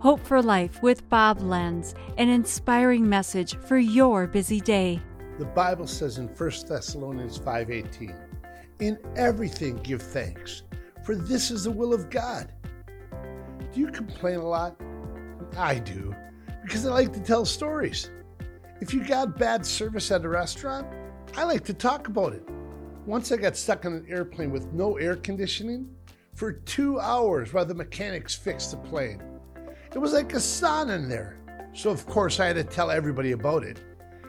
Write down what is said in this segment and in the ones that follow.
Hope for Life with Bob Lenz, an inspiring message for your busy day. The Bible says in 1 Thessalonians 5:18, "In everything give thanks, for this is the will of God." Do you complain a lot? I do, because I like to tell stories. If you got bad service at a restaurant, I like to talk about it. Once I got stuck on an airplane with no air conditioning for two hours while the mechanics fixed the plane. It was like a sauna in there. So, of course, I had to tell everybody about it.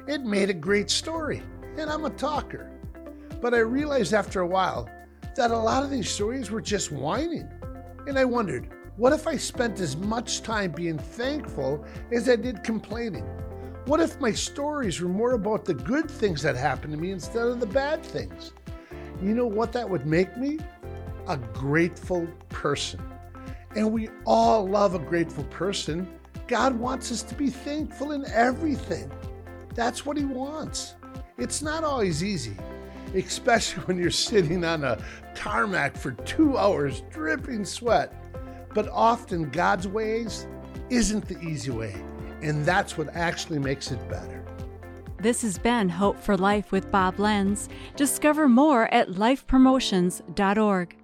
It made a great story, and I'm a talker. But I realized after a while that a lot of these stories were just whining. And I wondered, what if I spent as much time being thankful as I did complaining? What if my stories were more about the good things that happened to me instead of the bad things? You know what that would make me? A grateful person. And we all love a grateful person. God wants us to be thankful in everything. That's what He wants. It's not always easy, especially when you're sitting on a tarmac for two hours dripping sweat. But often God's ways isn't the easy way, and that's what actually makes it better. This has been Hope for Life with Bob Lenz. Discover more at lifepromotions.org.